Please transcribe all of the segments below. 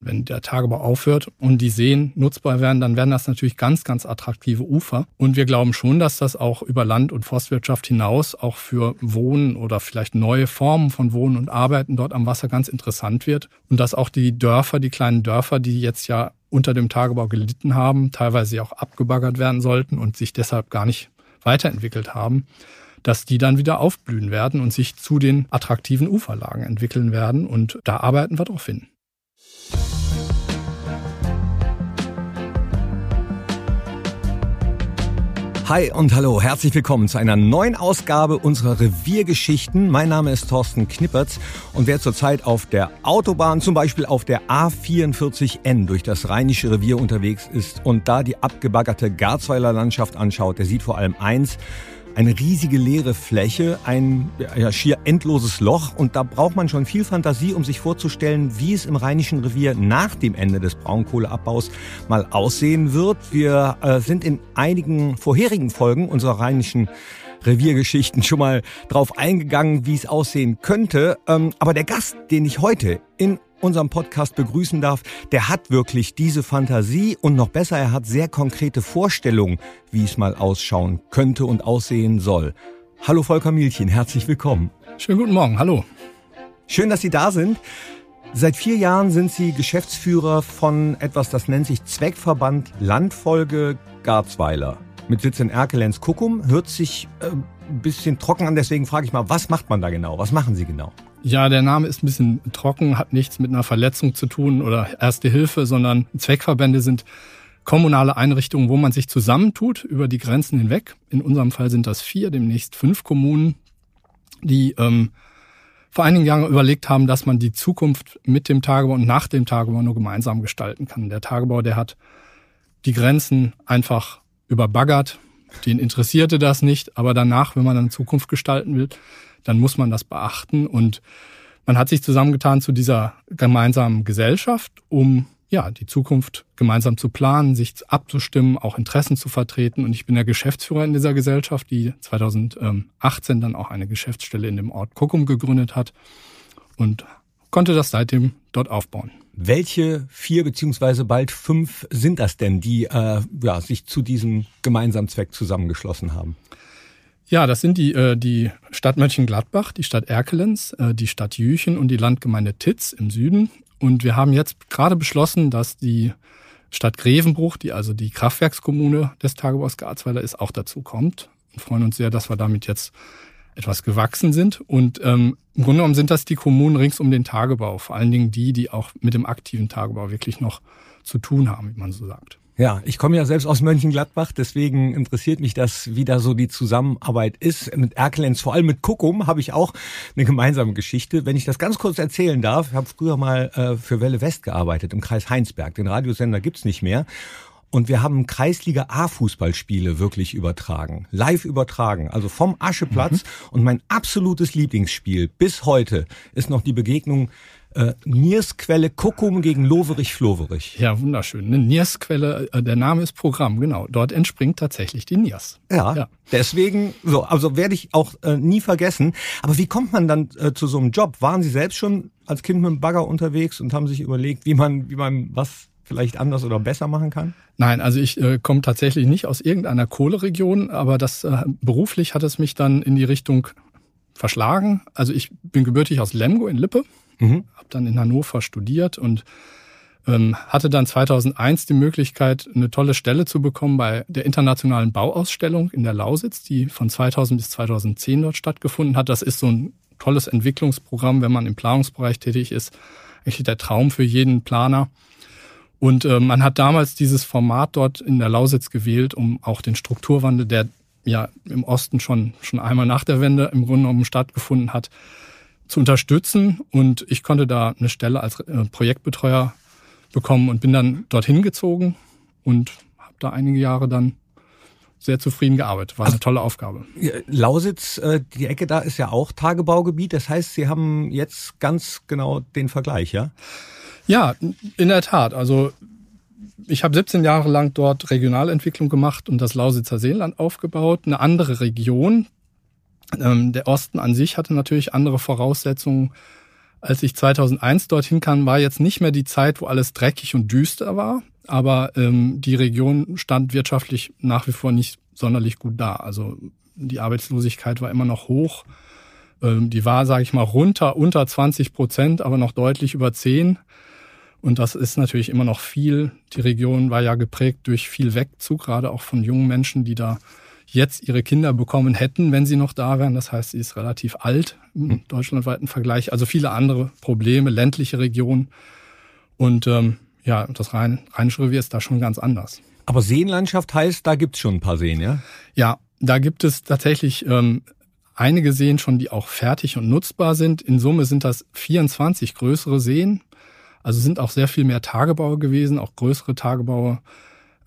wenn der Tagebau aufhört und die Seen nutzbar werden, dann werden das natürlich ganz, ganz attraktive Ufer. Und wir glauben schon, dass das auch über Land- und Forstwirtschaft hinaus auch für Wohnen oder vielleicht neue Formen von Wohnen und Arbeiten dort am Wasser ganz interessant wird. Und dass auch die Dörfer, die kleinen Dörfer, die jetzt ja unter dem Tagebau gelitten haben, teilweise auch abgebaggert werden sollten und sich deshalb gar nicht weiterentwickelt haben, dass die dann wieder aufblühen werden und sich zu den attraktiven Uferlagen entwickeln werden. Und da arbeiten wir drauf hin. Hi und hallo, herzlich willkommen zu einer neuen Ausgabe unserer Reviergeschichten. Mein Name ist Thorsten Knippertz und wer zurzeit auf der Autobahn, zum Beispiel auf der A44N durch das Rheinische Revier unterwegs ist und da die abgebaggerte Garzweiler Landschaft anschaut, der sieht vor allem eins, eine riesige leere Fläche, ein ja, schier endloses Loch und da braucht man schon viel Fantasie, um sich vorzustellen, wie es im Rheinischen Revier nach dem Ende des Braunkohleabbaus mal aussehen wird. Wir äh, sind in einigen vorherigen Folgen unserer Rheinischen Reviergeschichten schon mal drauf eingegangen, wie es aussehen könnte. Ähm, aber der Gast, den ich heute in unserem Podcast begrüßen darf, der hat wirklich diese Fantasie und noch besser, er hat sehr konkrete Vorstellungen, wie es mal ausschauen könnte und aussehen soll. Hallo Volker Mielchen, herzlich willkommen. Schönen guten Morgen, hallo. Schön, dass Sie da sind. Seit vier Jahren sind Sie Geschäftsführer von etwas, das nennt sich Zweckverband Landfolge Garzweiler. Mit Sitz in Erkelenz-Kuckum. Hört sich äh, ein bisschen trocken an, deswegen frage ich mal, was macht man da genau? Was machen Sie genau? Ja, der Name ist ein bisschen trocken, hat nichts mit einer Verletzung zu tun oder Erste Hilfe, sondern Zweckverbände sind kommunale Einrichtungen, wo man sich zusammentut über die Grenzen hinweg. In unserem Fall sind das vier, demnächst fünf Kommunen, die ähm, vor einigen Jahren überlegt haben, dass man die Zukunft mit dem Tagebau und nach dem Tagebau nur gemeinsam gestalten kann. Der Tagebau, der hat die Grenzen einfach überbaggert. Den interessierte das nicht, aber danach, wenn man dann Zukunft gestalten will, dann muss man das beachten. Und man hat sich zusammengetan zu dieser gemeinsamen Gesellschaft, um ja, die Zukunft gemeinsam zu planen, sich abzustimmen, auch Interessen zu vertreten. Und ich bin der Geschäftsführer in dieser Gesellschaft, die 2018 dann auch eine Geschäftsstelle in dem Ort Kuckum gegründet hat und konnte das seitdem dort aufbauen. Welche vier beziehungsweise bald fünf sind das denn, die äh, ja, sich zu diesem gemeinsamen Zweck zusammengeschlossen haben? Ja, das sind die, äh, die Stadt Mönchengladbach, die Stadt Erkelenz, äh, die Stadt Jüchen und die Landgemeinde Titz im Süden. Und wir haben jetzt gerade beschlossen, dass die Stadt Grevenbruch, die also die Kraftwerkskommune des Tagebaus Garzweiler ist, auch dazu kommt. Und freuen uns sehr, dass wir damit jetzt etwas gewachsen sind. Und ähm, im Grunde genommen sind das die Kommunen rings um den Tagebau, vor allen Dingen die, die auch mit dem aktiven Tagebau wirklich noch zu tun haben, wie man so sagt. Ja, ich komme ja selbst aus Mönchengladbach, deswegen interessiert mich das, wie da so die Zusammenarbeit ist. Mit Erkelenz, vor allem mit Kuckum, habe ich auch eine gemeinsame Geschichte. Wenn ich das ganz kurz erzählen darf, ich habe früher mal äh, für Welle West gearbeitet im Kreis Heinsberg. Den Radiosender gibt's nicht mehr. Und wir haben Kreisliga A-Fußballspiele wirklich übertragen, live übertragen, also vom Ascheplatz. Mhm. Und mein absolutes Lieblingsspiel bis heute ist noch die Begegnung äh, Niersquelle Kuckum gegen Loverich-Floverich. Ja, wunderschön. Eine Niersquelle, äh, der Name ist Programm, genau. Dort entspringt tatsächlich die Niers. Ja, ja. deswegen, so, also werde ich auch äh, nie vergessen. Aber wie kommt man dann äh, zu so einem Job? Waren Sie selbst schon als Kind mit dem Bagger unterwegs und haben sich überlegt, wie man, wie man was vielleicht anders oder besser machen kann? Nein, also ich äh, komme tatsächlich nicht aus irgendeiner Kohleregion, aber das äh, beruflich hat es mich dann in die Richtung verschlagen. Also ich bin gebürtig aus Lemgo in Lippe Mhm. Habe dann in Hannover studiert und ähm, hatte dann 2001 die Möglichkeit, eine tolle Stelle zu bekommen bei der internationalen Bauausstellung in der Lausitz, die von 2000 bis 2010 dort stattgefunden hat. Das ist so ein tolles Entwicklungsprogramm, wenn man im Planungsbereich tätig ist. Eigentlich der Traum für jeden Planer. Und äh, man hat damals dieses Format dort in der Lausitz gewählt, um auch den Strukturwandel, der ja im Osten schon, schon einmal nach der Wende im Grunde genommen stattgefunden hat, zu unterstützen. Und ich konnte da eine Stelle als äh, Projektbetreuer bekommen und bin dann dorthin gezogen und habe da einige Jahre dann sehr zufrieden gearbeitet. War eine also, tolle Aufgabe. Lausitz, äh, die Ecke da ist ja auch Tagebaugebiet. Das heißt, Sie haben jetzt ganz genau den Vergleich, ja? Ja, in der Tat. Also ich habe 17 Jahre lang dort Regionalentwicklung gemacht und das Lausitzer Seenland aufgebaut. Eine andere Region, ähm, der Osten an sich hatte natürlich andere Voraussetzungen Als ich 2001 dorthin kam, war jetzt nicht mehr die Zeit, wo alles dreckig und düster war, aber ähm, die Region stand wirtschaftlich nach wie vor nicht sonderlich gut da. Also die Arbeitslosigkeit war immer noch hoch. Ähm, die war, sage ich mal, runter unter 20 Prozent, aber noch deutlich über 10. Und das ist natürlich immer noch viel. Die Region war ja geprägt durch viel Wegzug, gerade auch von jungen Menschen, die da jetzt ihre Kinder bekommen hätten, wenn sie noch da wären. Das heißt, sie ist relativ alt im hm. deutschlandweiten Vergleich. Also viele andere Probleme, ländliche Region. Und ähm, ja, das Rhein, Rheinische Revier ist da schon ganz anders. Aber Seenlandschaft heißt, da gibt's schon ein paar Seen, ja? Ja, da gibt es tatsächlich ähm, einige Seen schon, die auch fertig und nutzbar sind. In Summe sind das 24 größere Seen. Also sind auch sehr viel mehr Tagebaue gewesen, auch größere Tagebaue.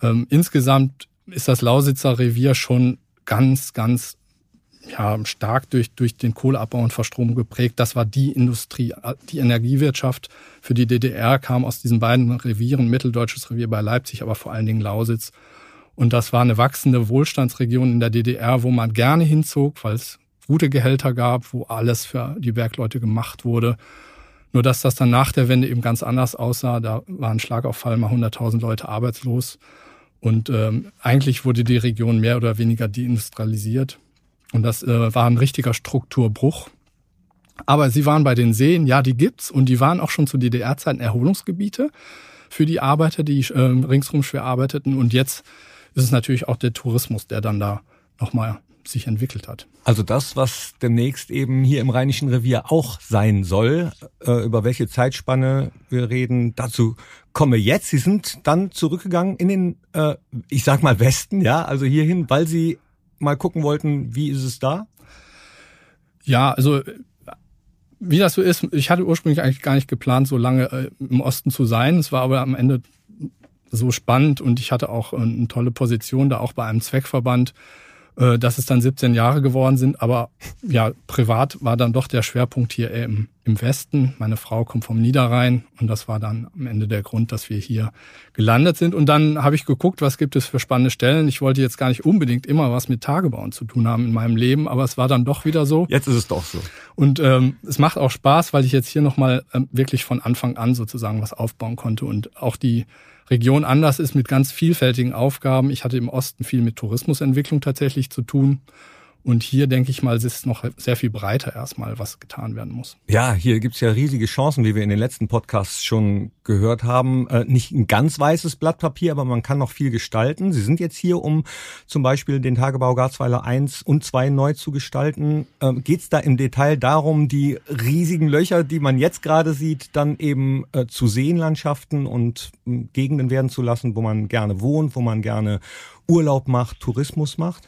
Ähm, insgesamt ist das Lausitzer Revier schon ganz, ganz ja, stark durch, durch den Kohleabbau und Verstromung geprägt. Das war die Industrie, die Energiewirtschaft für die DDR kam aus diesen beiden Revieren, Mitteldeutsches Revier bei Leipzig, aber vor allen Dingen Lausitz. Und das war eine wachsende Wohlstandsregion in der DDR, wo man gerne hinzog, weil es gute Gehälter gab, wo alles für die Bergleute gemacht wurde. Nur dass das dann nach der Wende eben ganz anders aussah. Da war ein Schlagauffall, mal 100.000 Leute arbeitslos. Und ähm, eigentlich wurde die Region mehr oder weniger deindustrialisiert. Und das äh, war ein richtiger Strukturbruch. Aber sie waren bei den Seen, ja, die gibt's und die waren auch schon zu DDR-Zeiten Erholungsgebiete für die Arbeiter, die äh, ringsrum schwer arbeiteten. Und jetzt ist es natürlich auch der Tourismus, der dann da nochmal sich entwickelt hat. Also das, was demnächst eben hier im Rheinischen Revier auch sein soll, äh, über welche Zeitspanne wir reden, dazu komme jetzt. Sie sind dann zurückgegangen in den, äh, ich sag mal Westen, ja, also hierhin, weil Sie mal gucken wollten, wie ist es da? Ja, also wie das so ist, ich hatte ursprünglich eigentlich gar nicht geplant, so lange äh, im Osten zu sein. Es war aber am Ende so spannend und ich hatte auch eine tolle Position da auch bei einem Zweckverband, äh, dass es dann 17 Jahre geworden sind. Aber ja, privat war dann doch der Schwerpunkt hier im, im Westen. Meine Frau kommt vom Niederrhein und das war dann am Ende der Grund, dass wir hier gelandet sind. Und dann habe ich geguckt, was gibt es für spannende Stellen. Ich wollte jetzt gar nicht unbedingt immer was mit Tagebauen zu tun haben in meinem Leben, aber es war dann doch wieder so. Jetzt ist es doch so. Und ähm, es macht auch Spaß, weil ich jetzt hier nochmal ähm, wirklich von Anfang an sozusagen was aufbauen konnte und auch die Region anders ist mit ganz vielfältigen Aufgaben. Ich hatte im Osten viel mit Tourismusentwicklung tatsächlich zu tun. Und hier denke ich mal, es ist noch sehr viel breiter erstmal, was getan werden muss. Ja, hier gibt's ja riesige Chancen, wie wir in den letzten Podcasts schon gehört haben. Äh, nicht ein ganz weißes Blatt Papier, aber man kann noch viel gestalten. Sie sind jetzt hier, um zum Beispiel den Tagebau Garzweiler 1 und 2 neu zu gestalten. Ähm, geht's da im Detail darum, die riesigen Löcher, die man jetzt gerade sieht, dann eben äh, zu Seenlandschaften und äh, Gegenden werden zu lassen, wo man gerne wohnt, wo man gerne Urlaub macht, Tourismus macht?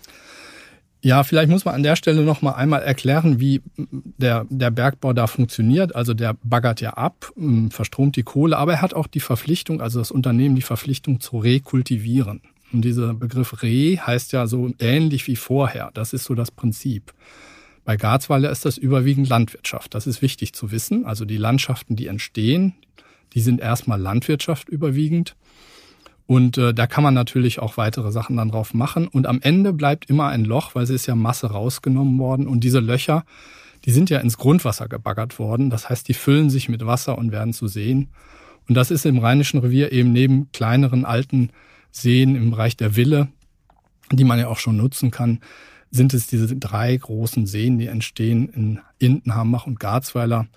Ja, vielleicht muss man an der Stelle noch mal einmal erklären, wie der, der Bergbau da funktioniert. Also der baggert ja ab, ähm, verstromt die Kohle, aber er hat auch die Verpflichtung, also das Unternehmen die Verpflichtung zu rekultivieren. Und dieser Begriff Re heißt ja so ähnlich wie vorher. Das ist so das Prinzip. Bei Garzweiler ist das überwiegend Landwirtschaft. Das ist wichtig zu wissen. Also die Landschaften, die entstehen, die sind erstmal Landwirtschaft überwiegend. Und äh, da kann man natürlich auch weitere Sachen dann drauf machen. Und am Ende bleibt immer ein Loch, weil sie ist ja Masse rausgenommen worden. Und diese Löcher, die sind ja ins Grundwasser gebaggert worden. Das heißt, die füllen sich mit Wasser und werden zu Seen. Und das ist im Rheinischen Revier eben neben kleineren alten Seen im Bereich der Wille, die man ja auch schon nutzen kann, sind es diese drei großen Seen, die entstehen in Indenhambach und Garzweiler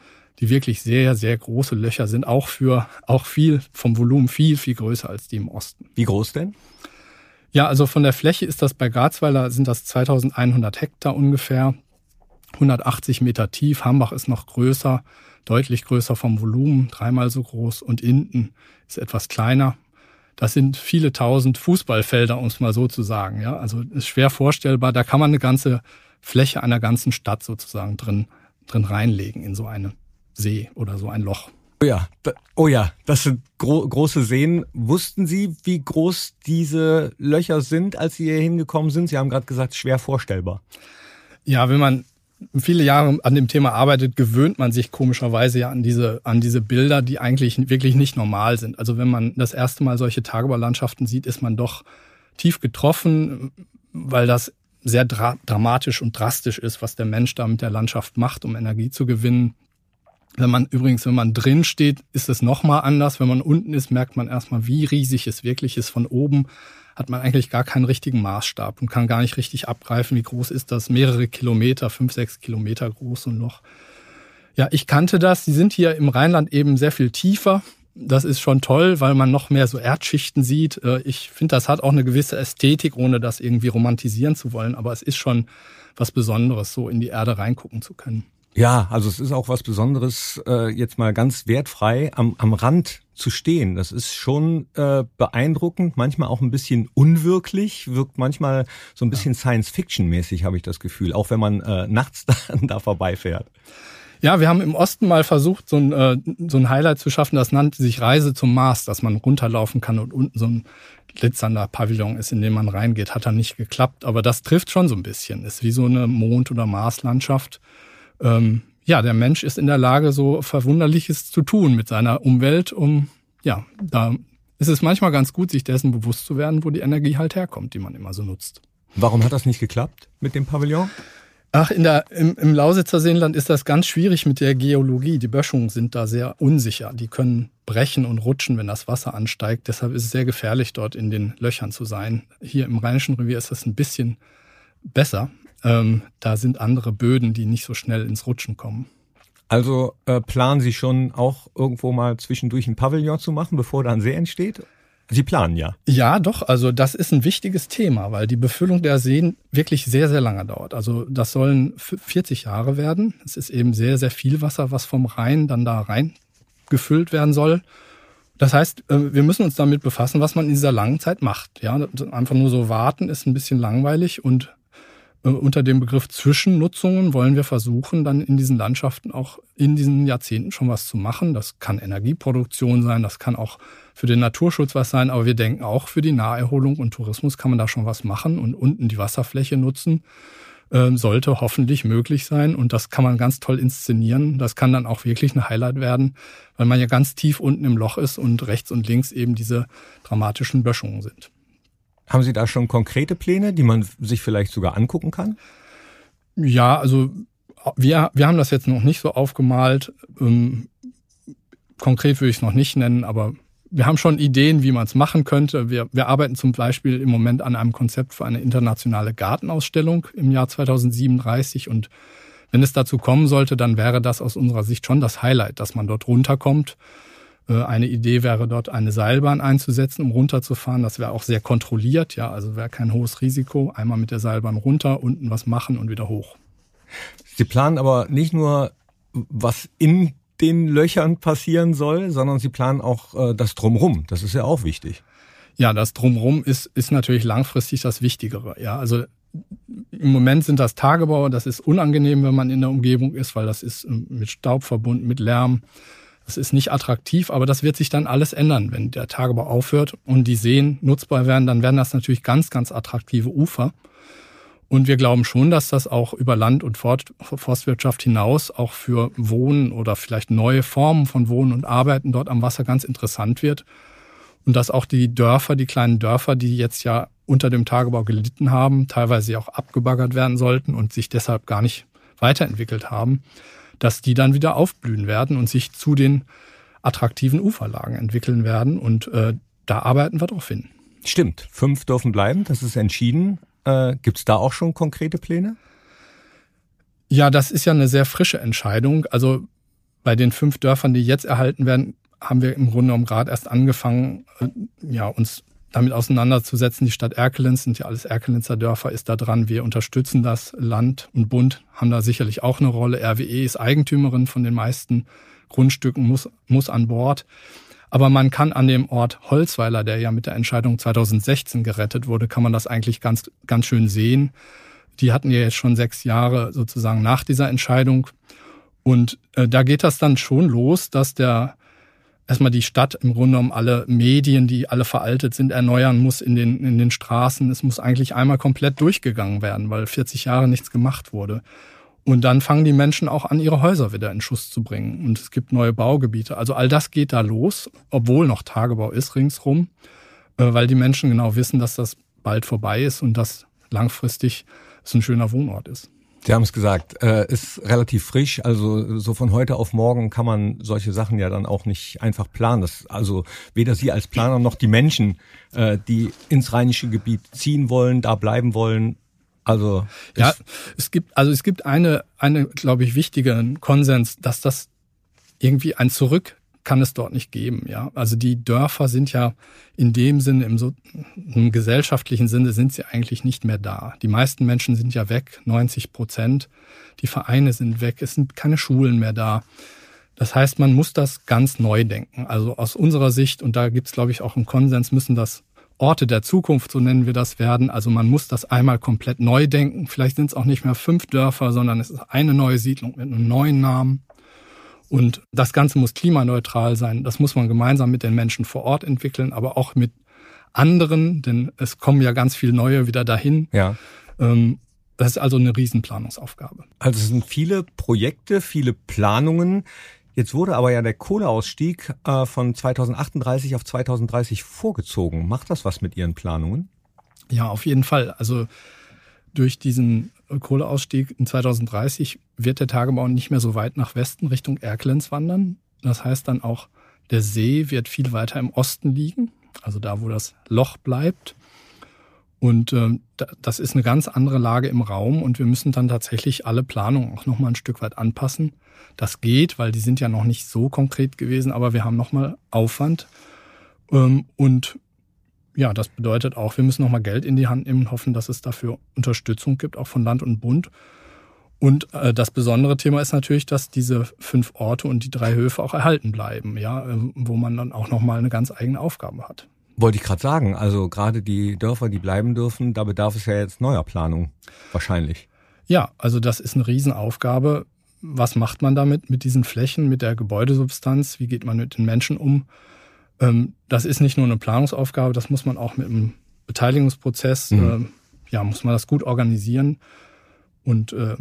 die wirklich sehr, sehr große Löcher sind, auch für, auch viel, vom Volumen viel, viel größer als die im Osten. Wie groß denn? Ja, also von der Fläche ist das bei Garzweiler sind das 2100 Hektar ungefähr, 180 Meter tief. Hambach ist noch größer, deutlich größer vom Volumen, dreimal so groß und Inden ist etwas kleiner. Das sind viele tausend Fußballfelder, um es mal so zu sagen. Ja, also ist schwer vorstellbar. Da kann man eine ganze Fläche einer ganzen Stadt sozusagen drin, drin reinlegen in so eine See oder so ein Loch. Oh ja, oh ja, das sind gro große Seen. Wussten Sie, wie groß diese Löcher sind, als Sie hier hingekommen sind? Sie haben gerade gesagt, schwer vorstellbar. Ja, wenn man viele Jahre an dem Thema arbeitet, gewöhnt man sich komischerweise ja an diese, an diese Bilder, die eigentlich wirklich nicht normal sind. Also wenn man das erste Mal solche Tagebaulandschaften sieht, ist man doch tief getroffen, weil das sehr dra dramatisch und drastisch ist, was der Mensch da mit der Landschaft macht, um Energie zu gewinnen. Wenn man übrigens, wenn man drin steht, ist es nochmal anders. Wenn man unten ist, merkt man erstmal, wie riesig es wirklich ist. Von oben hat man eigentlich gar keinen richtigen Maßstab und kann gar nicht richtig abgreifen, wie groß ist das. Mehrere Kilometer, fünf, sechs Kilometer groß und noch. Ja, ich kannte das. Die sind hier im Rheinland eben sehr viel tiefer. Das ist schon toll, weil man noch mehr so Erdschichten sieht. Äh, ich finde, das hat auch eine gewisse Ästhetik, ohne das irgendwie romantisieren zu wollen. Aber es ist schon was Besonderes, so in die Erde reingucken zu können. Ja, also es ist auch was Besonderes, äh, jetzt mal ganz wertfrei am, am Rand zu stehen. Das ist schon äh, beeindruckend, manchmal auch ein bisschen unwirklich, wirkt manchmal so ein bisschen. Science-Fiction-mäßig, habe ich das Gefühl, auch wenn man äh, nachts da, da vorbeifährt. Ja, wir haben im Osten mal versucht, so ein, äh, so ein Highlight zu schaffen, das nannte sich Reise zum Mars, dass man runterlaufen kann und unten so ein glitzernder Pavillon ist, in den man reingeht. Hat dann nicht geklappt, aber das trifft schon so ein bisschen. Ist wie so eine Mond- oder Marslandschaft ähm, ja, der Mensch ist in der Lage, so Verwunderliches zu tun mit seiner Umwelt, um, ja, da ist es manchmal ganz gut, sich dessen bewusst zu werden, wo die Energie halt herkommt, die man immer so nutzt. Warum hat das nicht geklappt mit dem Pavillon? Ach, in der, im, im Lausitzer Seenland ist das ganz schwierig mit der Geologie. Die Böschungen sind da sehr unsicher. Die können brechen und rutschen, wenn das Wasser ansteigt. Deshalb ist es sehr gefährlich, dort in den Löchern zu sein. Hier im Rheinischen Revier ist das ein bisschen besser. Ähm, da sind andere Böden, die nicht so schnell ins Rutschen kommen. Also äh, planen Sie schon auch irgendwo mal zwischendurch ein Pavillon zu machen, bevor da ein See entsteht? Sie planen ja. Ja, doch. Also das ist ein wichtiges Thema, weil die Befüllung der Seen wirklich sehr, sehr lange dauert. Also das sollen 40 Jahre werden. Es ist eben sehr, sehr viel Wasser, was vom Rhein dann da rein gefüllt werden soll. Das heißt, äh, wir müssen uns damit befassen, was man in dieser langen Zeit macht. Ja, einfach nur so warten ist ein bisschen langweilig und unter dem Begriff Zwischennutzungen wollen wir versuchen, dann in diesen Landschaften auch in diesen Jahrzehnten schon was zu machen. Das kann Energieproduktion sein, das kann auch für den Naturschutz was sein, aber wir denken auch für die Naherholung und Tourismus kann man da schon was machen und unten die Wasserfläche nutzen. Ähm, sollte hoffentlich möglich sein und das kann man ganz toll inszenieren. Das kann dann auch wirklich ein Highlight werden, weil man ja ganz tief unten im Loch ist und rechts und links eben diese dramatischen Böschungen sind. Haben Sie da schon konkrete Pläne, die man sich vielleicht sogar angucken kann? Ja, also wir, wir haben das jetzt noch nicht so aufgemalt. Ähm, konkret würde ich es noch nicht nennen, aber wir haben schon Ideen, wie man es machen könnte. Wir, wir arbeiten zum Beispiel im Moment an einem Konzept für eine internationale Gartenausstellung im Jahr 2037 und wenn es dazu kommen sollte, dann wäre das aus unserer Sicht schon das Highlight, dass man dort runterkommt eine Idee wäre dort eine Seilbahn einzusetzen, um runterzufahren. Das wäre auch sehr kontrolliert, ja, also wäre kein hohes Risiko. Einmal mit der Seilbahn runter, unten was machen und wieder hoch. Sie planen aber nicht nur, was in den Löchern passieren soll, sondern Sie planen auch äh, das Drumrum. Das ist ja auch wichtig. Ja, das Drumrum ist, ist natürlich langfristig das Wichtigere. Ja, also im Moment sind das Tagebau, das ist unangenehm, wenn man in der Umgebung ist, weil das ist äh, mit Staub verbunden, mit Lärm. Das ist nicht attraktiv, aber das wird sich dann alles ändern, wenn der Tagebau aufhört und die Seen nutzbar werden, dann werden das natürlich ganz, ganz attraktive Ufer. Und wir glauben schon, dass das auch über Land- und Forstwirtschaft hinaus auch für Wohnen oder vielleicht neue Formen von Wohnen und Arbeiten dort am Wasser ganz interessant wird. Und dass auch die Dörfer, die kleinen Dörfer, die jetzt ja unter dem Tagebau gelitten haben, teilweise auch abgebaggert werden sollten und sich deshalb gar nicht weiterentwickelt haben, dass die dann wieder aufblühen werden und sich zu den attraktiven Uferlagen entwickeln werden. Und äh, da arbeiten wir drauf hin. Stimmt, fünf dürfen bleiben, das ist entschieden. Äh, Gibt es da auch schon konkrete Pläne? Ja, das ist ja eine sehr frische Entscheidung. Also bei den fünf Dörfern, die jetzt erhalten werden, haben wir im Grunde genommen gerade erst angefangen, äh, ja, uns damit auseinanderzusetzen. Die Stadt Erkelenz sind ja alles Erkelenzer Dörfer, ist da dran. Wir unterstützen das. Land und Bund haben da sicherlich auch eine Rolle. RWE ist Eigentümerin von den meisten Grundstücken, muss, muss an Bord. Aber man kann an dem Ort Holzweiler, der ja mit der Entscheidung 2016 gerettet wurde, kann man das eigentlich ganz, ganz schön sehen. Die hatten ja jetzt schon sechs Jahre sozusagen nach dieser Entscheidung. Und äh, da geht das dann schon los, dass der erstmal die Stadt im Grunde genommen alle Medien, die alle veraltet sind, erneuern muss in den, in den Straßen. Es muss eigentlich einmal komplett durchgegangen werden, weil 40 Jahre nichts gemacht wurde. Und dann fangen die Menschen auch an, ihre Häuser wieder in Schuss zu bringen. Und es gibt neue Baugebiete. Also all das geht da los, obwohl noch Tagebau ist ringsrum, äh, weil die Menschen genau wissen, dass das bald vorbei ist und dass langfristig es ein schöner Wohnort ist. Sie haben es gesagt, äh, ist relativ frisch. Also so von heute auf morgen kann man solche Sachen ja dann auch nicht einfach planen. Das, also weder Sie als Planer noch die Menschen, äh, die ins rheinische Gebiet ziehen wollen, da bleiben wollen. Also ja, es gibt also es gibt eine eine glaube ich wichtige Konsens, dass das irgendwie ein Zurück kann es dort nicht geben. Ja, also die Dörfer sind ja in dem Sinne, im, so, im gesellschaftlichen Sinne sind sie eigentlich nicht mehr da. Die meisten Menschen sind ja weg, 90 Prozent. Die Vereine sind weg, es sind keine Schulen mehr da. Das heißt, man muss das ganz neu denken. Also aus unserer Sicht, und da gibt es, glaube ich, auch einen Konsens, müssen das Orte der Zukunft, so nennen wir das, werden. Also man muss das einmal komplett neu denken. Vielleicht sind es auch nicht mehr fünf Dörfer, sondern es ist eine neue Siedlung mit einem neuen Namen. Und das Ganze muss klimaneutral sein. Das muss man gemeinsam mit den Menschen vor Ort entwickeln, aber auch mit anderen, denn es kommen ja ganz viele neue wieder dahin. Ja. Ähm, das ist also eine Riesenplanungsaufgabe. Also es sind viele Projekte, viele Planungen. Jetzt wurde aber ja der Kohleausstieg äh, von 2038 auf 2030 vorgezogen. Macht das was mit Ihren Planungen? Ja, auf jeden Fall. Also durch diesen Kohleausstieg in 2030 wird der Tagebau nicht mehr so weit nach Westen Richtung Erkelenz wandern. Das heißt dann auch, der See wird viel weiter im Osten liegen, also da, wo das Loch bleibt. Und äh, das ist eine ganz andere Lage im Raum und wir müssen dann tatsächlich alle Planungen auch nochmal ein Stück weit anpassen. Das geht, weil die sind ja noch nicht so konkret gewesen, aber wir haben nochmal Aufwand. Ähm, und ja, das bedeutet auch, wir müssen nochmal Geld in die Hand nehmen und hoffen, dass es dafür Unterstützung gibt, auch von Land und Bund. Und äh, das besondere Thema ist natürlich, dass diese fünf Orte und die drei Höfe auch erhalten bleiben, ja, äh, wo man dann auch nochmal eine ganz eigene Aufgabe hat. Wollte ich gerade sagen, also gerade die Dörfer, die bleiben dürfen, da bedarf es ja jetzt neuer Planung, wahrscheinlich. Ja, also das ist eine Riesenaufgabe. Was macht man damit, mit diesen Flächen, mit der Gebäudesubstanz? Wie geht man mit den Menschen um? Ähm, das ist nicht nur eine Planungsaufgabe, das muss man auch mit einem Beteiligungsprozess, mhm. äh, ja, muss man das gut organisieren. Und äh,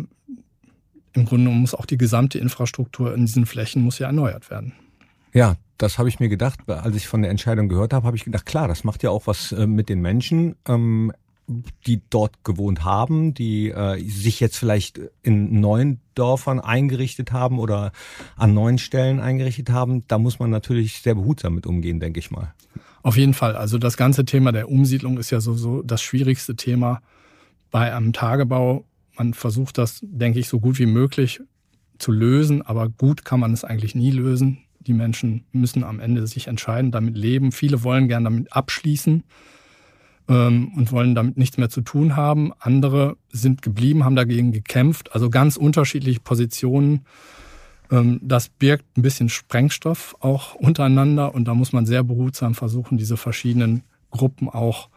im Grunde muss auch die gesamte Infrastruktur in diesen Flächen muss ja erneuert werden. Ja, das habe ich mir gedacht, als ich von der Entscheidung gehört habe, habe ich gedacht, klar, das macht ja auch was äh, mit den Menschen. Ähm, die dort gewohnt haben, die äh, sich jetzt vielleicht in neuen Dörfern eingerichtet haben oder an neuen Stellen eingerichtet haben, da muss man natürlich sehr behutsam mit umgehen, denke ich mal. Auf jeden Fall. Also das ganze Thema der Umsiedlung ist ja so, so das schwierigste Thema bei einem Tagebau. Man versucht das, denke ich, so gut wie möglich zu lösen, aber gut kann man es eigentlich nie lösen. Die Menschen müssen am Ende sich entscheiden, damit leben. Viele wollen gern damit abschließen ähm, und wollen damit nichts mehr zu tun haben. Andere sind geblieben, haben dagegen gekämpft. Also ganz unterschiedliche Positionen. Ähm, das birgt ein bisschen Sprengstoff auch untereinander und da muss man sehr behutsam versuchen, diese verschiedenen Gruppen auch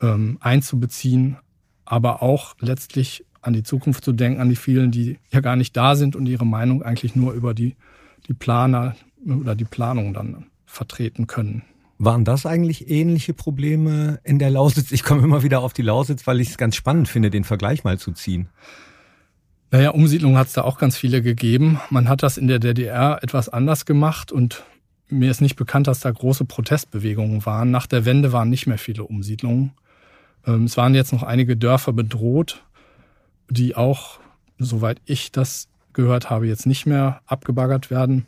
ähm, einzubeziehen, aber auch letztlich an die Zukunft zu denken, an die vielen, die ja gar nicht da sind und ihre Meinung eigentlich nur über die, die Planer oder die Planung dann vertreten können. Waren das eigentlich ähnliche Probleme in der Lausitz? Ich komme immer wieder auf die Lausitz, weil ich es ganz spannend finde, den Vergleich mal zu ziehen. Naja, Umsiedlung hat es da auch ganz viele gegeben. Man hat das in der DDR etwas anders gemacht und mir ist nicht bekannt, dass da große Protestbewegungen waren. Nach der Wende waren nicht mehr viele Umsiedlungen. Ähm, es waren jetzt noch einige Dörfer bedroht, die auch, soweit ich das gehört habe, jetzt nicht mehr abgebaggert werden.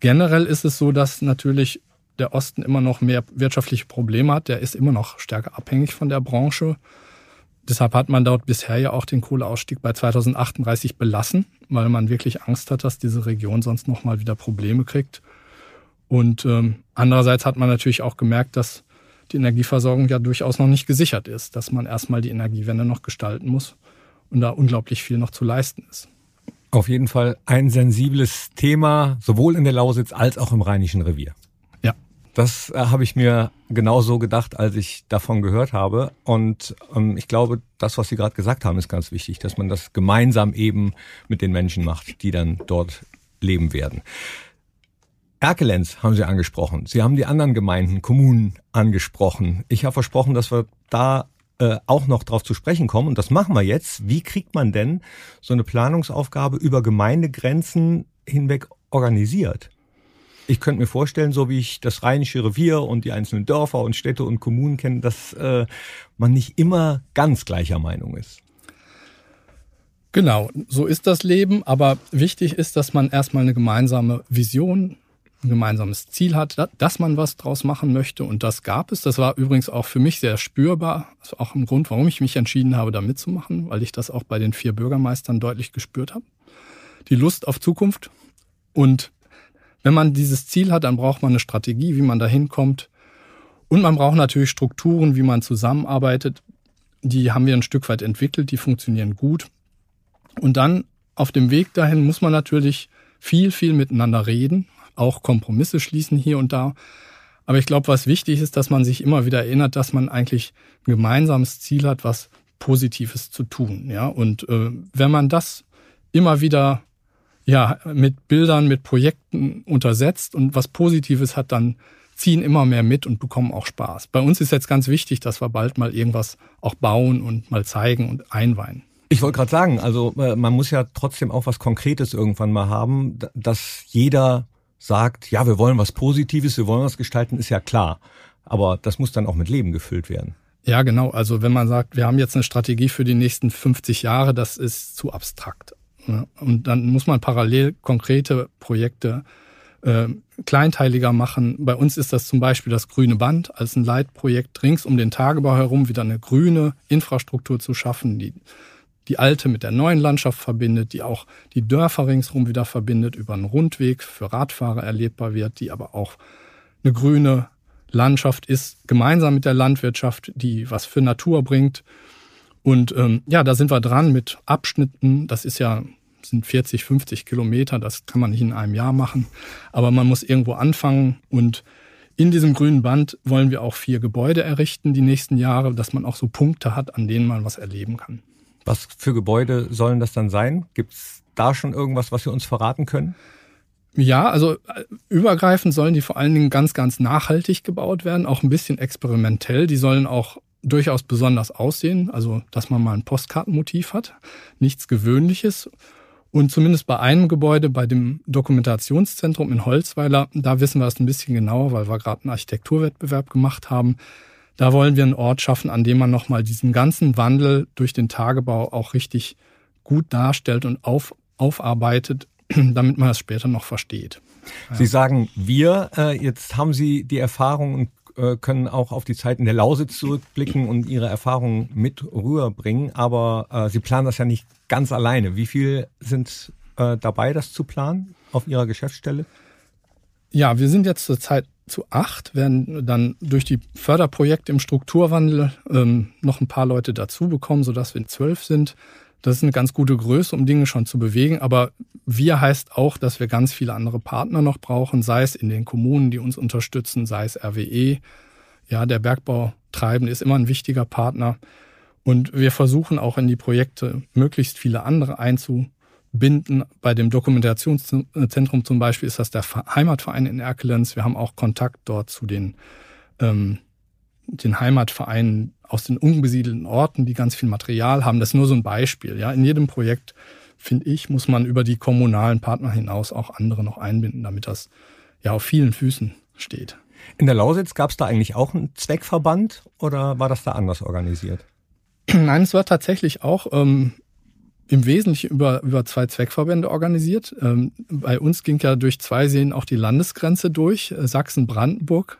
Generell ist es so, dass natürlich der Osten immer noch mehr wirtschaftliche Probleme hat. Der ist immer noch stärker abhängig von der Branche. Deshalb hat man dort bisher ja auch den Kohleausstieg bei 2038 belassen, weil man wirklich Angst hat, dass diese Region sonst nochmal wieder Probleme kriegt. Und ähm, andererseits hat man natürlich auch gemerkt, dass die Energieversorgung ja durchaus noch nicht gesichert ist, dass man erstmal die Energiewende noch gestalten muss und da unglaublich viel noch zu leisten ist. Auf jeden Fall ein sensibles Thema, sowohl in der Lausitz als auch im Rheinischen Revier. Das äh, habe ich mir genauso gedacht, als ich davon gehört habe. Und ähm, ich glaube, das, was Sie gerade gesagt haben, ist ganz wichtig, dass man das gemeinsam eben mit den Menschen macht, die dann dort leben werden. Erkelenz haben Sie angesprochen. Sie haben die anderen Gemeinden, Kommunen angesprochen. Ich habe versprochen, dass wir da äh, auch noch drauf zu sprechen kommen. Und das machen wir jetzt. Wie kriegt man denn so eine Planungsaufgabe über Gemeindegrenzen hinweg organisiert? Ich könnte mir vorstellen, so wie ich das Rheinische Revier und die einzelnen Dörfer und Städte und Kommunen kenne, dass äh, man nicht immer ganz gleicher Meinung ist. Genau, so ist das Leben, aber wichtig ist, dass man erstmal eine gemeinsame Vision, ein gemeinsames Ziel hat, dass man was draus machen möchte und das gab es. Das war übrigens auch für mich sehr spürbar. Das war auch ein Grund, warum ich mich entschieden habe, da mitzumachen, weil ich das auch bei den vier Bürgermeistern deutlich gespürt habe. Die Lust auf Zukunft und wenn man dieses Ziel hat, dann braucht man eine Strategie, wie man da hinkommt. Und man braucht natürlich Strukturen, wie man zusammenarbeitet. Die haben wir ein Stück weit entwickelt, die funktionieren gut. Und dann auf dem Weg dahin muss man natürlich viel, viel miteinander reden, auch Kompromisse schließen hier und da. Aber ich glaube, was wichtig ist, dass man sich immer wieder erinnert, dass man eigentlich ein gemeinsames Ziel hat, was Positives zu tun. Ja, und äh, wenn man das immer wieder ja mit Bildern, mit Projekten untersetzt und was Positives hat, dann ziehen immer mehr mit und bekommen auch Spaß. Bei uns ist jetzt ganz wichtig, dass wir bald mal irgendwas auch bauen und mal zeigen und einweihen. Ich wollte gerade sagen, also äh, man muss ja trotzdem auch was Konkretes irgendwann mal haben, dass jeder sagt, ja, wir wollen was Positives, wir wollen was gestalten, ist ja klar. Aber das muss dann auch mit Leben gefüllt werden. Ja, genau. Also wenn man sagt, wir haben jetzt eine Strategie für die nächsten 50 Jahre, das ist zu abstrakt. Und dann muss man parallel konkrete Projekte äh, kleinteiliger machen. Bei uns ist das zum Beispiel das Grüne Band als ein Leitprojekt rings um den Tagebau herum wieder eine grüne Infrastruktur zu schaffen, die die alte mit der neuen Landschaft verbindet, die auch die Dörfer ringsherum wieder verbindet, über einen Rundweg für Radfahrer erlebbar wird, die aber auch eine grüne Landschaft ist, gemeinsam mit der Landwirtschaft, die was für Natur bringt. Und ähm, ja, da sind wir dran mit Abschnitten. Das ist ja sind 40, 50 Kilometer, das kann man nicht in einem Jahr machen, aber man muss irgendwo anfangen und in diesem grünen Band wollen wir auch vier Gebäude errichten die nächsten Jahre, dass man auch so Punkte hat, an denen man was erleben kann. Was für Gebäude sollen das dann sein? Gibt es da schon irgendwas, was wir uns verraten können? Ja, also äh, übergreifend sollen die vor allen Dingen ganz, ganz nachhaltig gebaut werden, auch ein bisschen experimentell. Die sollen auch durchaus besonders aussehen, also dass man mal ein Postkartenmotiv hat, nichts Gewöhnliches. Und zumindest bei einem Gebäude, bei dem Dokumentationszentrum in Holzweiler, da wissen wir es ein bisschen genauer, weil wir gerade einen Architekturwettbewerb gemacht haben. Da wollen wir einen Ort schaffen, an dem man nochmal diesen ganzen Wandel durch den Tagebau auch richtig gut darstellt und auf, aufarbeitet, damit man es später noch versteht. Sie sagen wir, äh, jetzt haben Sie die Erfahrung und äh, können auch auf die Zeit der Lausitz zurückblicken und ihre Erfahrungen mit rüberbringen. Aber äh, Sie planen das ja nicht ganz alleine. Wie viel sind äh, dabei, das zu planen auf Ihrer Geschäftsstelle? Ja, wir sind jetzt zur Zeit zu acht, werden dann durch die Förderprojekte im Strukturwandel ähm, noch ein paar Leute dazu bekommen, sodass wir zwölf sind. Das ist eine ganz gute Größe, um Dinge schon zu bewegen. Aber wir heißt auch, dass wir ganz viele andere Partner noch brauchen, sei es in den Kommunen, die uns unterstützen, sei es RWE. Ja, der Bergbau Treibende ist immer ein wichtiger Partner. Und wir versuchen auch in die Projekte möglichst viele andere einzubinden. Bei dem Dokumentationszentrum zum Beispiel ist das der Heimatverein in Erkelenz. Wir haben auch Kontakt dort zu den, ähm, den Heimatvereinen aus den unbesiedelten Orten, die ganz viel Material haben. Das ist nur so ein Beispiel. Ja, in jedem Projekt, finde ich, muss man über die kommunalen Partner hinaus auch andere noch einbinden, damit das ja auf vielen Füßen steht. In der Lausitz gab es da eigentlich auch einen Zweckverband oder war das da anders organisiert? Nein, es war tatsächlich auch ähm, im Wesentlichen über, über zwei Zweckverbände organisiert. Ähm, bei uns ging ja durch zwei Seen auch die Landesgrenze durch, äh, Sachsen-Brandenburg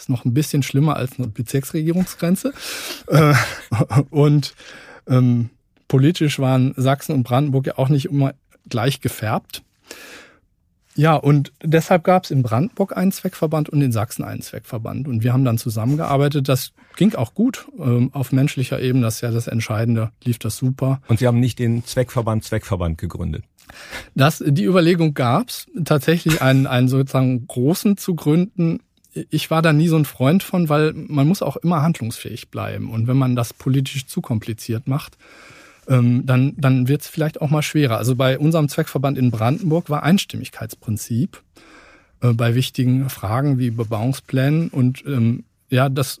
ist noch ein bisschen schlimmer als eine Bezirksregierungsgrenze. Äh, und ähm, politisch waren Sachsen und Brandenburg ja auch nicht immer gleich gefärbt. Ja, und deshalb gab es in Brandenburg einen Zweckverband und in Sachsen einen Zweckverband. Und wir haben dann zusammengearbeitet. Das ging auch gut ähm, auf menschlicher Ebene. Das ist ja das Entscheidende. Lief das super. Und Sie haben nicht den Zweckverband Zweckverband gegründet? Das, die Überlegung gab es, tatsächlich einen, einen sozusagen großen zu gründen ich war da nie so ein Freund von, weil man muss auch immer handlungsfähig bleiben. Und wenn man das politisch zu kompliziert macht, ähm, dann, dann wird es vielleicht auch mal schwerer. Also bei unserem Zweckverband in Brandenburg war Einstimmigkeitsprinzip äh, bei wichtigen Fragen wie Bebauungsplänen. Und ähm, ja, das,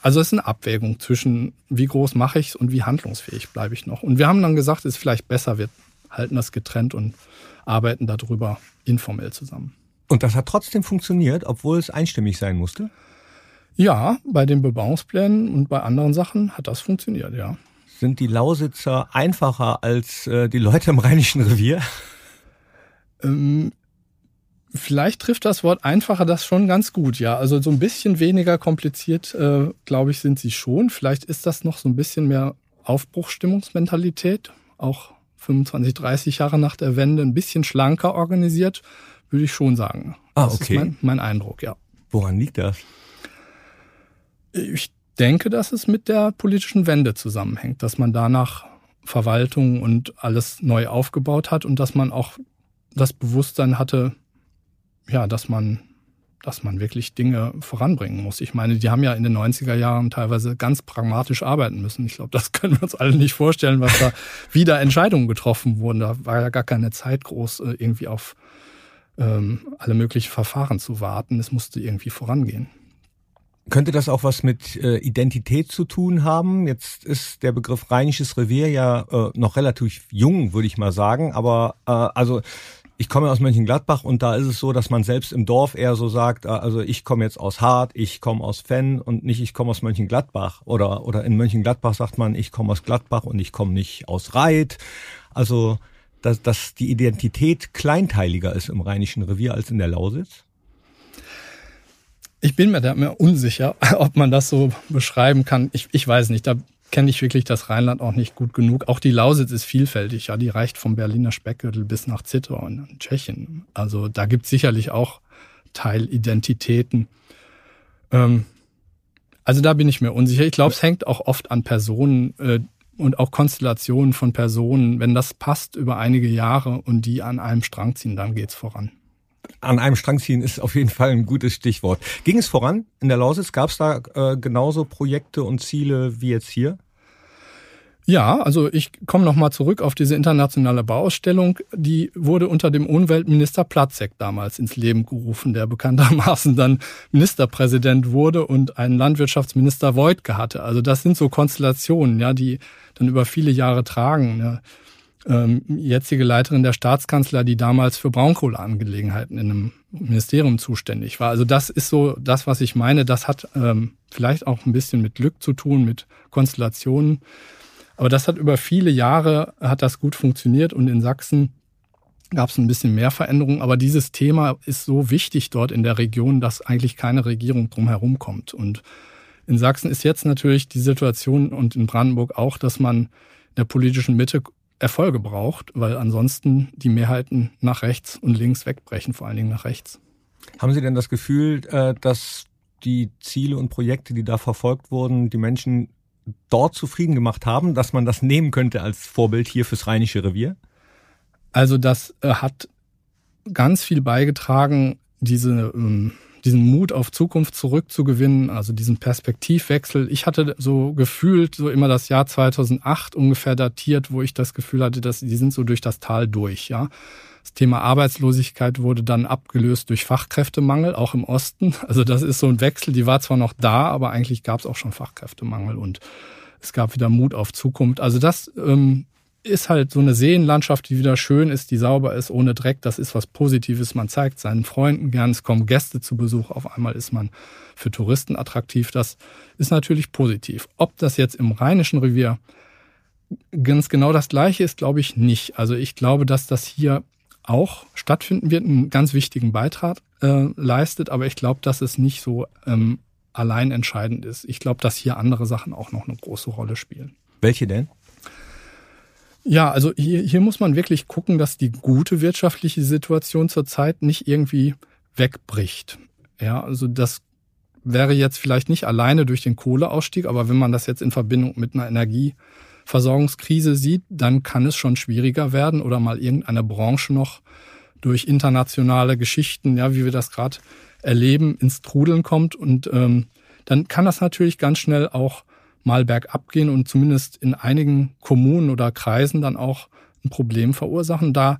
also es ist eine Abwägung zwischen, wie groß mache ich es und wie handlungsfähig bleibe ich noch. Und wir haben dann gesagt, es ist vielleicht besser, wir halten das getrennt und arbeiten darüber informell zusammen. Und das hat trotzdem funktioniert, obwohl es einstimmig sein musste? Ja, bei den Bebauungsplänen und bei anderen Sachen hat das funktioniert, ja. Sind die Lausitzer einfacher als äh, die Leute im Rheinischen Revier? Ähm, vielleicht trifft das Wort einfacher das schon ganz gut, ja. Also so ein bisschen weniger kompliziert, äh, glaube ich, sind sie schon. Vielleicht ist das noch so ein bisschen mehr Aufbruchstimmungsmentalität, auch 25, 30 Jahre nach der Wende, ein bisschen schlanker organisiert, würde ich schon sagen. Ah, okay. Das ist mein, mein Eindruck, ja. Woran liegt das? Ich denke, dass es mit der politischen Wende zusammenhängt, dass man danach Verwaltung und alles neu aufgebaut hat und dass man auch das Bewusstsein hatte, ja, dass man, dass man wirklich Dinge voranbringen muss. Ich meine, die haben ja in den 90er Jahren teilweise ganz pragmatisch arbeiten müssen. Ich glaube, das können wir uns alle nicht vorstellen, was da wieder Entscheidungen getroffen wurden. Da war ja gar keine Zeit groß, äh, irgendwie auf ähm, alle möglichen Verfahren zu warten. Es musste irgendwie vorangehen. Könnte das auch was mit äh, Identität zu tun haben? Jetzt ist der Begriff Rheinisches Revier ja äh, noch relativ jung, würde ich mal sagen. Aber äh, also ich komme aus Mönchengladbach und da ist es so, dass man selbst im Dorf eher so sagt, äh, also ich komme jetzt aus Hart, ich komme aus Fenn und nicht ich komme aus Mönchengladbach. Oder, oder in Mönchengladbach sagt man, ich komme aus Gladbach und ich komme nicht aus Reit. Also dass, dass die Identität kleinteiliger ist im Rheinischen Revier als in der Lausitz? Ich bin mir da mir unsicher, ob man das so beschreiben kann. Ich, ich weiß nicht, da kenne ich wirklich das Rheinland auch nicht gut genug. Auch die Lausitz ist vielfältig, ja, die reicht vom Berliner Speckgürtel bis nach Zittau und Tschechien. Also da gibt es sicherlich auch Teilidentitäten. Ähm, also da bin ich mir unsicher. Ich glaube, es hängt auch oft an Personen äh, und auch Konstellationen von Personen. Wenn das passt über einige Jahre und die an einem Strang ziehen, dann geht's voran an einem Strang ziehen ist auf jeden Fall ein gutes Stichwort. Ging es voran in der Lausitz? Gab es da äh, genauso Projekte und Ziele wie jetzt hier? Ja, also ich komme nochmal zurück auf diese internationale Bauausstellung. Die wurde unter dem Umweltminister Platzek damals ins Leben gerufen, der bekanntermaßen dann Ministerpräsident wurde und einen Landwirtschaftsminister Voigtke hatte. Also das sind so Konstellationen, ja, die dann über viele Jahre tragen. Ja ähm, jetzige Leiterin der Staatskanzler, die damals für Braunkohleangelegenheiten in einem Ministerium zuständig war. Also das ist so das, was ich meine. Das hat ähm, vielleicht auch ein bisschen mit Glück zu tun, mit Konstellationen. Aber das hat über viele Jahre hat das gut funktioniert und in Sachsen gab es ein bisschen mehr Veränderungen. Aber dieses Thema ist so wichtig dort in der Region, dass eigentlich keine Regierung drumherum kommt. Und in Sachsen ist jetzt natürlich die Situation und in Brandenburg auch, dass man der politischen Mitte Erfolge braucht, weil ansonsten die Mehrheiten nach rechts und links wegbrechen, vor allen Dingen nach rechts. Haben Sie denn das Gefühl, äh, dass die Ziele und Projekte, die da verfolgt wurden, die Menschen dort zufrieden gemacht haben, dass man das nehmen könnte als Vorbild hier fürs Rheinische Revier? Also das äh, hat ganz viel beigetragen, diese ähm, diesen Mut auf Zukunft zurückzugewinnen, also diesen Perspektivwechsel. Ich hatte so gefühlt so immer das Jahr 2008 ungefähr datiert, wo ich das Gefühl hatte, dass die sind so durch das Tal durch, ja. Das Thema Arbeitslosigkeit wurde dann abgelöst durch Fachkräftemangel, auch im Osten. Also das ist so ein Wechsel, die war zwar noch da, aber eigentlich gab es auch schon Fachkräftemangel und es gab wieder Mut auf Zukunft. Also das ähm, ist halt so eine Seenlandschaft, die wieder schön ist, die sauber ist, ohne Dreck. Das ist was Positives. Man zeigt seinen Freunden gern, es kommen Gäste zu Besuch. Auf einmal ist man für Touristen attraktiv. Das ist natürlich positiv. Ob das jetzt im Rheinischen Revier ganz genau das Gleiche ist, glaube ich nicht. Also ich glaube, dass das hier auch stattfinden wird, einen ganz wichtigen Beitrag äh, leistet. Aber ich glaube, dass es nicht so ähm, allein entscheidend ist. Ich glaube, dass hier andere Sachen auch noch eine große Rolle spielen. Welche denn? Ja, also hier, hier muss man wirklich gucken, dass die gute wirtschaftliche Situation zurzeit nicht irgendwie wegbricht. Ja, also das wäre jetzt vielleicht nicht alleine durch den Kohleausstieg, aber wenn man das jetzt in Verbindung mit einer Energieversorgungskrise sieht, dann kann es schon schwieriger werden oder mal irgendeine Branche noch durch internationale Geschichten, ja, wie wir das gerade erleben, ins Trudeln kommt und ähm, dann kann das natürlich ganz schnell auch mal bergab gehen und zumindest in einigen Kommunen oder Kreisen dann auch ein Problem verursachen. Da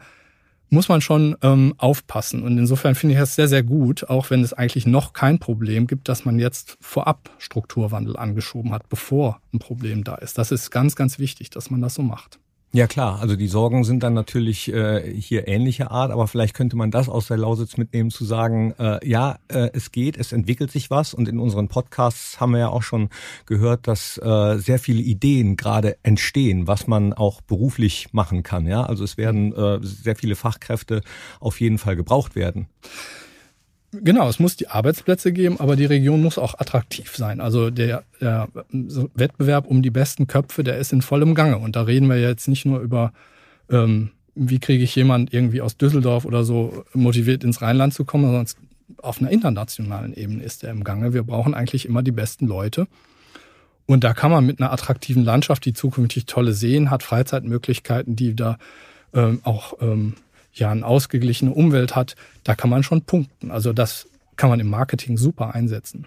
muss man schon ähm, aufpassen. Und insofern finde ich das sehr, sehr gut, auch wenn es eigentlich noch kein Problem gibt, dass man jetzt vorab Strukturwandel angeschoben hat, bevor ein Problem da ist. Das ist ganz, ganz wichtig, dass man das so macht. Ja klar, also die Sorgen sind dann natürlich äh, hier ähnlicher Art, aber vielleicht könnte man das aus der Lausitz mitnehmen, zu sagen, äh, ja, äh, es geht, es entwickelt sich was und in unseren Podcasts haben wir ja auch schon gehört, dass äh, sehr viele Ideen gerade entstehen, was man auch beruflich machen kann. Ja, also es werden äh, sehr viele Fachkräfte auf jeden Fall gebraucht werden. Genau, es muss die Arbeitsplätze geben, aber die Region muss auch attraktiv sein. Also der, der Wettbewerb um die besten Köpfe, der ist in vollem Gange. Und da reden wir jetzt nicht nur über, ähm, wie kriege ich jemand irgendwie aus Düsseldorf oder so motiviert ins Rheinland zu kommen, sondern auf einer internationalen Ebene ist der im Gange. Wir brauchen eigentlich immer die besten Leute. Und da kann man mit einer attraktiven Landschaft, die zukünftig tolle Seen hat, Freizeitmöglichkeiten, die da ähm, auch ähm, ja eine ausgeglichene Umwelt hat, da kann man schon punkten. Also das kann man im Marketing super einsetzen.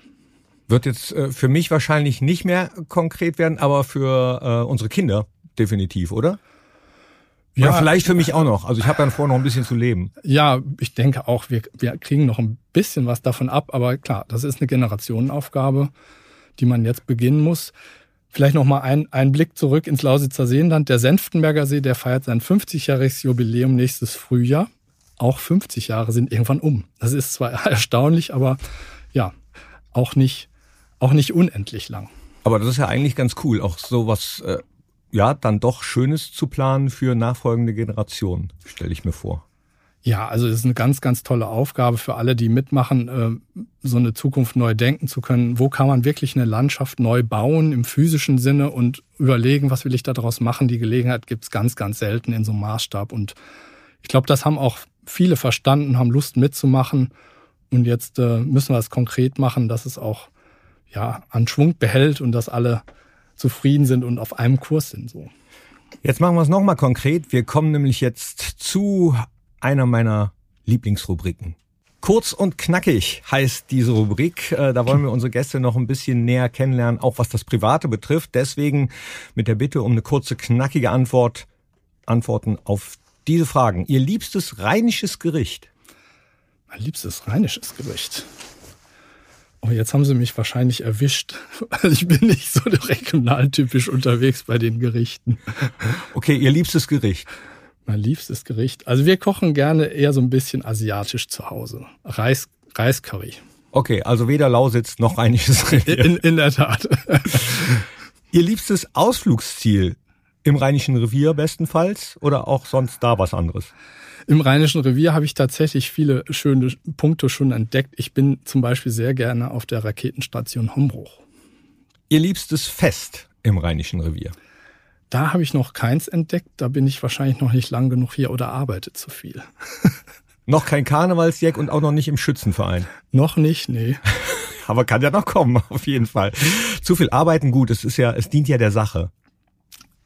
Wird jetzt äh, für mich wahrscheinlich nicht mehr konkret werden, aber für äh, unsere Kinder definitiv, oder? Ja, Oder vielleicht für mich auch noch. Also ich habe dann vor, noch ein bisschen zu leben. Ja, ich denke auch, wir, wir kriegen noch ein bisschen was davon ab. Aber klar, das ist eine Generationenaufgabe, die man jetzt beginnen muss. Vielleicht noch mal ein, ein Blick zurück ins Lausitzer Seenland. Der Senftenberger See, der feiert sein 50-jähriges Jubiläum nächstes Frühjahr. Auch 50 Jahre sind irgendwann um. Das ist zwar erstaunlich, aber ja, auch nicht, auch nicht unendlich lang. Aber das ist ja eigentlich ganz cool, auch so was, äh, ja, dann doch Schönes zu planen für nachfolgende Generationen, stelle ich mir vor. Ja, also es ist eine ganz, ganz tolle Aufgabe für alle, die mitmachen, äh, so eine Zukunft neu denken zu können. Wo kann man wirklich eine Landschaft neu bauen im physischen Sinne und überlegen, was will ich daraus machen? Die Gelegenheit gibt's ganz, ganz selten in so einem Maßstab. Und ich glaube, das haben auch viele verstanden, haben Lust mitzumachen. Und jetzt äh, müssen wir es konkret machen, dass es auch ja an Schwung behält und dass alle zufrieden sind und auf einem Kurs sind. So. Jetzt machen wir es nochmal konkret. Wir kommen nämlich jetzt zu einer meiner Lieblingsrubriken. Kurz und knackig heißt diese Rubrik. Äh, da wollen wir unsere Gäste noch ein bisschen näher kennenlernen, auch was das Private betrifft. Deswegen mit der Bitte um eine kurze, knackige Antwort, Antworten auf diese Fragen. Ihr liebstes rheinisches Gericht? Mein liebstes rheinisches Gericht. Oh, jetzt haben sie mich wahrscheinlich erwischt. Ich bin nicht so regionaltypisch unterwegs bei den Gerichten. Okay, ihr liebstes Gericht? Mein liebstes Gericht. Also wir kochen gerne eher so ein bisschen asiatisch zu Hause. Reis, Reiscurry. Okay, also weder Lausitz noch Rheinisches Revier. In, in der Tat. Ihr liebstes Ausflugsziel im Rheinischen Revier bestenfalls oder auch sonst da was anderes? Im Rheinischen Revier habe ich tatsächlich viele schöne Punkte schon entdeckt. Ich bin zum Beispiel sehr gerne auf der Raketenstation Hombruch. Ihr liebstes Fest im Rheinischen Revier? Da habe ich noch keins entdeckt. Da bin ich wahrscheinlich noch nicht lang genug hier oder arbeite zu viel. noch kein Karnevalsjack und auch noch nicht im Schützenverein. Noch nicht, nee. Aber kann ja noch kommen, auf jeden Fall. Zu viel arbeiten gut, es ist ja, es dient ja der Sache.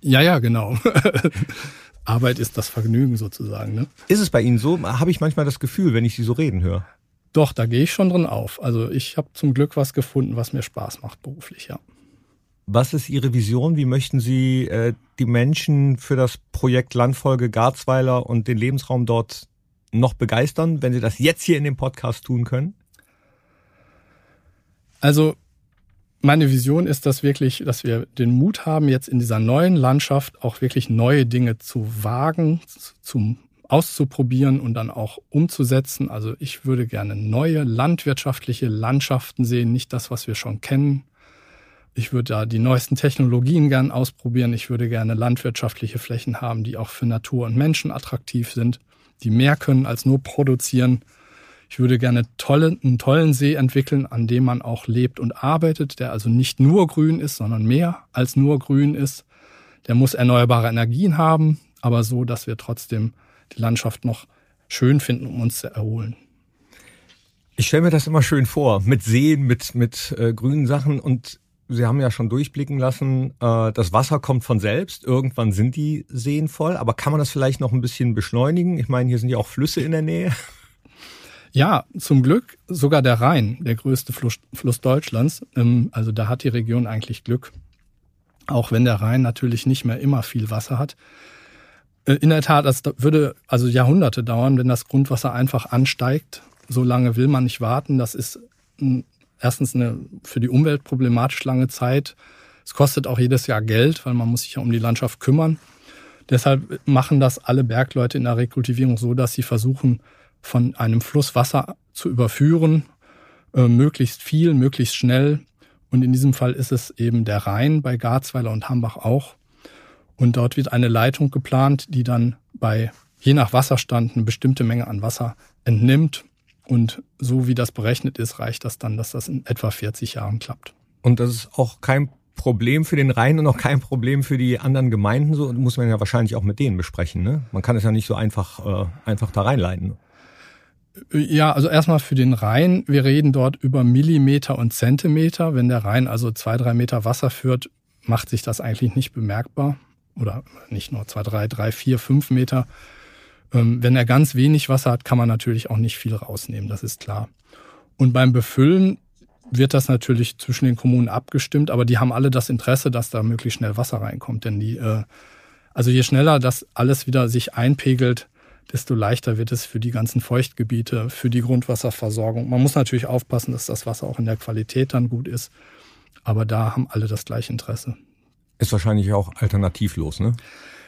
Ja, ja, genau. Arbeit ist das Vergnügen sozusagen. Ne? Ist es bei Ihnen so? Habe ich manchmal das Gefühl, wenn ich Sie so reden höre? Doch, da gehe ich schon drin auf. Also ich habe zum Glück was gefunden, was mir Spaß macht beruflich, ja. Was ist Ihre Vision? Wie möchten Sie äh, die Menschen für das Projekt Landfolge Garzweiler und den Lebensraum dort noch begeistern, wenn Sie das jetzt hier in dem Podcast tun können? Also meine Vision ist, dass wirklich, dass wir den Mut haben, jetzt in dieser neuen Landschaft auch wirklich neue Dinge zu wagen, zum auszuprobieren und dann auch umzusetzen. Also ich würde gerne neue landwirtschaftliche Landschaften sehen, nicht das, was wir schon kennen, ich würde da die neuesten Technologien gern ausprobieren. Ich würde gerne landwirtschaftliche Flächen haben, die auch für Natur und Menschen attraktiv sind, die mehr können als nur produzieren. Ich würde gerne tolle, einen tollen See entwickeln, an dem man auch lebt und arbeitet, der also nicht nur grün ist, sondern mehr als nur grün ist. Der muss erneuerbare Energien haben, aber so, dass wir trotzdem die Landschaft noch schön finden, um uns zu erholen. Ich stelle mir das immer schön vor, mit Seen, mit, mit äh, grünen Sachen und Sie haben ja schon durchblicken lassen, äh, das Wasser kommt von selbst. Irgendwann sind die Seen voll. Aber kann man das vielleicht noch ein bisschen beschleunigen? Ich meine, hier sind ja auch Flüsse in der Nähe. Ja, zum Glück sogar der Rhein, der größte Fluss, Fluss Deutschlands. Ähm, also da hat die Region eigentlich Glück. Auch wenn der Rhein natürlich nicht mehr immer viel Wasser hat. Äh, in der Tat, das würde also Jahrhunderte dauern, wenn das Grundwasser einfach ansteigt. So lange will man nicht warten. Das ist erstens eine für die Umwelt problematisch lange Zeit. Es kostet auch jedes Jahr Geld, weil man muss sich ja um die Landschaft kümmern. Deshalb machen das alle Bergleute in der Rekultivierung so, dass sie versuchen, von einem Fluss Wasser zu überführen, äh, möglichst viel, möglichst schnell. Und in diesem Fall ist es eben der Rhein bei Garzweiler und Hambach auch. Und dort wird eine Leitung geplant, die dann bei je nach Wasserstand eine bestimmte Menge an Wasser entnimmt. Und so wie das berechnet ist, reicht das dann, dass das in etwa 40 Jahren klappt. Und das ist auch kein Problem für den Rhein und auch kein Problem für die anderen Gemeinden. So muss man ja wahrscheinlich auch mit denen besprechen. Ne? Man kann es ja nicht so einfach, äh, einfach da reinleiten. Ja, also erstmal für den Rhein. Wir reden dort über Millimeter und Zentimeter. Wenn der Rhein also zwei, drei Meter Wasser führt, macht sich das eigentlich nicht bemerkbar. Oder nicht nur zwei, drei, drei, vier, fünf Meter. Ähm, wenn er ganz wenig Wasser hat, kann man natürlich auch nicht viel rausnehmen, das ist klar. Und beim Befüllen wird das natürlich zwischen den Kommunen abgestimmt, aber die haben alle das Interesse, dass da möglichst schnell Wasser reinkommt. Denn die, äh, also je schneller das alles wieder sich einpegelt, desto leichter wird es für die ganzen Feuchtgebiete, für die Grundwasserversorgung. Man muss natürlich aufpassen, dass das Wasser auch in der Qualität dann gut ist. Aber da haben alle das gleiche Interesse. Ist wahrscheinlich auch alternativlos, ne?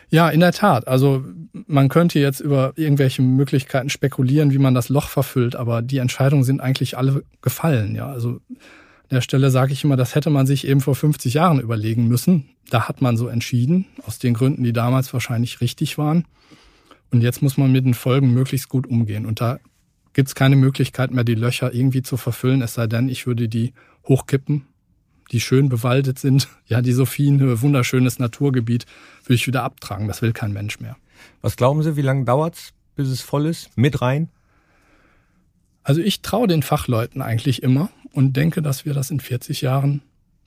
Ja, in der Tat. Also man könnte jetzt über irgendwelche Möglichkeiten spekulieren, wie man das Loch verfüllt, aber die Entscheidungen sind eigentlich alle gefallen. Ja, also an der Stelle sage ich immer, das hätte man sich eben vor 50 Jahren überlegen müssen. Da hat man so entschieden, aus den Gründen, die damals wahrscheinlich richtig waren. Und jetzt muss man mit den Folgen möglichst gut umgehen. Und da gibt es keine Möglichkeit mehr, die Löcher irgendwie zu verfüllen, es sei denn, ich würde die hochkippen die schön bewaldet sind, ja, die Sophienhöhe, wunderschönes Naturgebiet, würde ich wieder abtragen. Das will kein Mensch mehr. Was glauben Sie, wie lange dauert's, bis es voll ist? Mit rein? Also ich traue den Fachleuten eigentlich immer und denke, dass wir das in 40 Jahren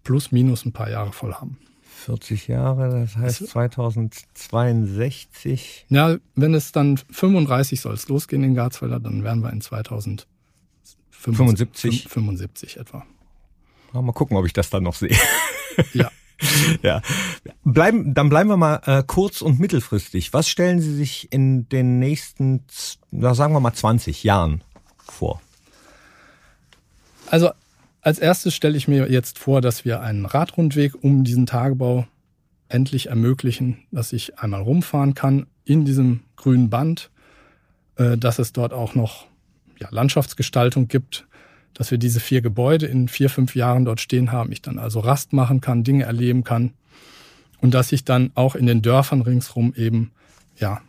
plus minus ein paar Jahre voll haben. 40 Jahre, das heißt 2062. Ja, wenn es dann 35 soll es losgehen in Garzweiler, dann wären wir in 2075 75 etwa. Mal gucken, ob ich das dann noch sehe. Ja. ja. Bleiben, dann bleiben wir mal äh, kurz und mittelfristig. Was stellen Sie sich in den nächsten, na, sagen wir mal 20 Jahren vor? Also als erstes stelle ich mir jetzt vor, dass wir einen Radrundweg um diesen Tagebau endlich ermöglichen, dass ich einmal rumfahren kann in diesem grünen Band, äh, dass es dort auch noch ja, Landschaftsgestaltung gibt, dass wir diese vier Gebäude in vier, fünf Jahren dort stehen haben, ich dann also Rast machen kann, Dinge erleben kann und dass ich dann auch in den Dörfern ringsrum eben, ja,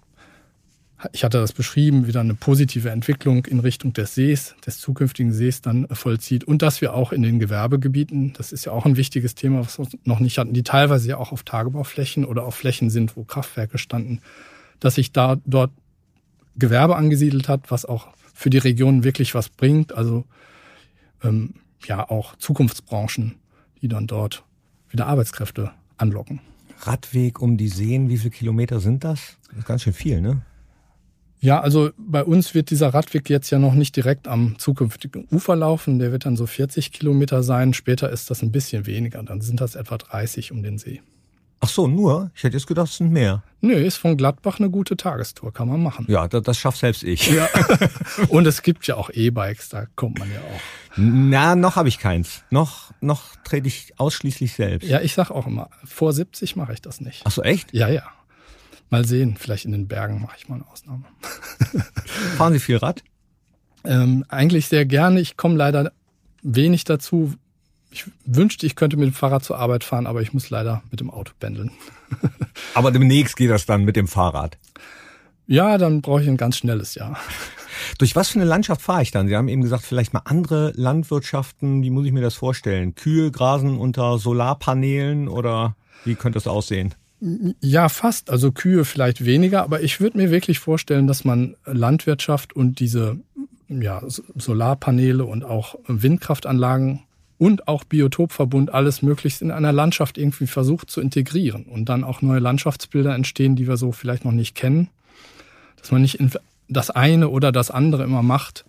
ich hatte das beschrieben, wieder eine positive Entwicklung in Richtung des Sees, des zukünftigen Sees dann vollzieht und dass wir auch in den Gewerbegebieten, das ist ja auch ein wichtiges Thema, was wir noch nicht hatten, die teilweise ja auch auf Tagebauflächen oder auf Flächen sind, wo Kraftwerke standen, dass sich da dort Gewerbe angesiedelt hat, was auch für die Region wirklich was bringt. Also ähm, ja auch Zukunftsbranchen, die dann dort wieder Arbeitskräfte anlocken. Radweg um die Seen, wie viele Kilometer sind das? Das ist ganz schön viel, ne? Ja, also bei uns wird dieser Radweg jetzt ja noch nicht direkt am zukünftigen Ufer laufen. Der wird dann so 40 Kilometer sein. Später ist das ein bisschen weniger. Dann sind das etwa 30 um den See. Ach so, nur? Ich hätte jetzt gedacht, es sind mehr. Nö, ist von Gladbach eine gute Tagestour, kann man machen. Ja, das, das schafft selbst ich. Ja. Und es gibt ja auch E-Bikes, da kommt man ja auch. Na, noch habe ich keins. Noch, noch trete ich ausschließlich selbst. Ja, ich sag auch immer, vor 70 mache ich das nicht. Ach so, echt? Ja, ja. Mal sehen, vielleicht in den Bergen mache ich mal eine Ausnahme. Fahren Sie viel Rad? Ähm, eigentlich sehr gerne. Ich komme leider wenig dazu, ich wünschte, ich könnte mit dem Fahrrad zur Arbeit fahren, aber ich muss leider mit dem Auto pendeln. aber demnächst geht das dann mit dem Fahrrad. Ja, dann brauche ich ein ganz schnelles Jahr. Durch was für eine Landschaft fahre ich dann? Sie haben eben gesagt, vielleicht mal andere Landwirtschaften. Wie muss ich mir das vorstellen? Kühe grasen unter Solarpanelen oder wie könnte das aussehen? Ja, fast. Also Kühe vielleicht weniger, aber ich würde mir wirklich vorstellen, dass man Landwirtschaft und diese ja, Solarpaneele und auch Windkraftanlagen und auch Biotopverbund alles möglichst in einer Landschaft irgendwie versucht zu integrieren und dann auch neue Landschaftsbilder entstehen, die wir so vielleicht noch nicht kennen. Dass man nicht das eine oder das andere immer macht,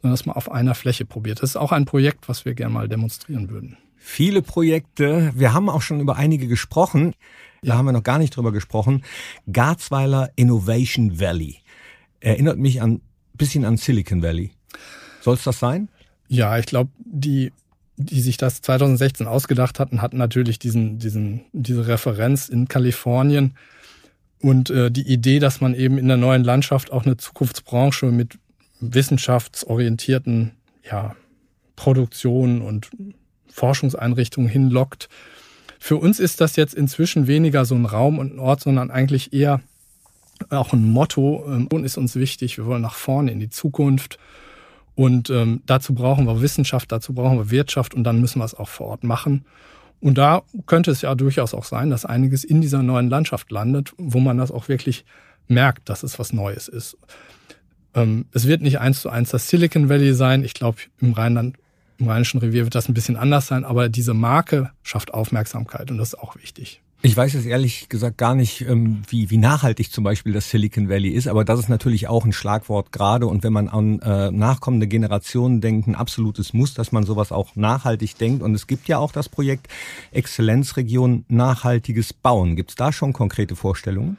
sondern dass man auf einer Fläche probiert. Das ist auch ein Projekt, was wir gerne mal demonstrieren würden. Viele Projekte. Wir haben auch schon über einige gesprochen. Da ja. haben wir noch gar nicht drüber gesprochen. Garzweiler Innovation Valley. Erinnert mich ein bisschen an Silicon Valley. Soll es das sein? Ja, ich glaube, die die sich das 2016 ausgedacht hatten, hatten natürlich diesen, diesen, diese Referenz in Kalifornien. Und äh, die Idee, dass man eben in der neuen Landschaft auch eine Zukunftsbranche mit wissenschaftsorientierten ja, Produktionen und Forschungseinrichtungen hinlockt. Für uns ist das jetzt inzwischen weniger so ein Raum und ein Ort, sondern eigentlich eher auch ein Motto. Ähm, und ist uns wichtig. Wir wollen nach vorne in die Zukunft. Und ähm, dazu brauchen wir Wissenschaft, dazu brauchen wir Wirtschaft und dann müssen wir es auch vor Ort machen. Und da könnte es ja durchaus auch sein, dass einiges in dieser neuen Landschaft landet, wo man das auch wirklich merkt, dass es was Neues ist. Ähm, es wird nicht eins zu eins das Silicon Valley sein. Ich glaube, im Rheinland, im Rheinischen Revier wird das ein bisschen anders sein, aber diese Marke schafft Aufmerksamkeit und das ist auch wichtig. Ich weiß jetzt ehrlich gesagt gar nicht, ähm, wie, wie nachhaltig zum Beispiel das Silicon Valley ist, aber das ist natürlich auch ein Schlagwort gerade. Und wenn man an äh, nachkommende Generationen denkt, ein absolutes Muss, dass man sowas auch nachhaltig denkt. Und es gibt ja auch das Projekt Exzellenzregion Nachhaltiges Bauen. Gibt es da schon konkrete Vorstellungen?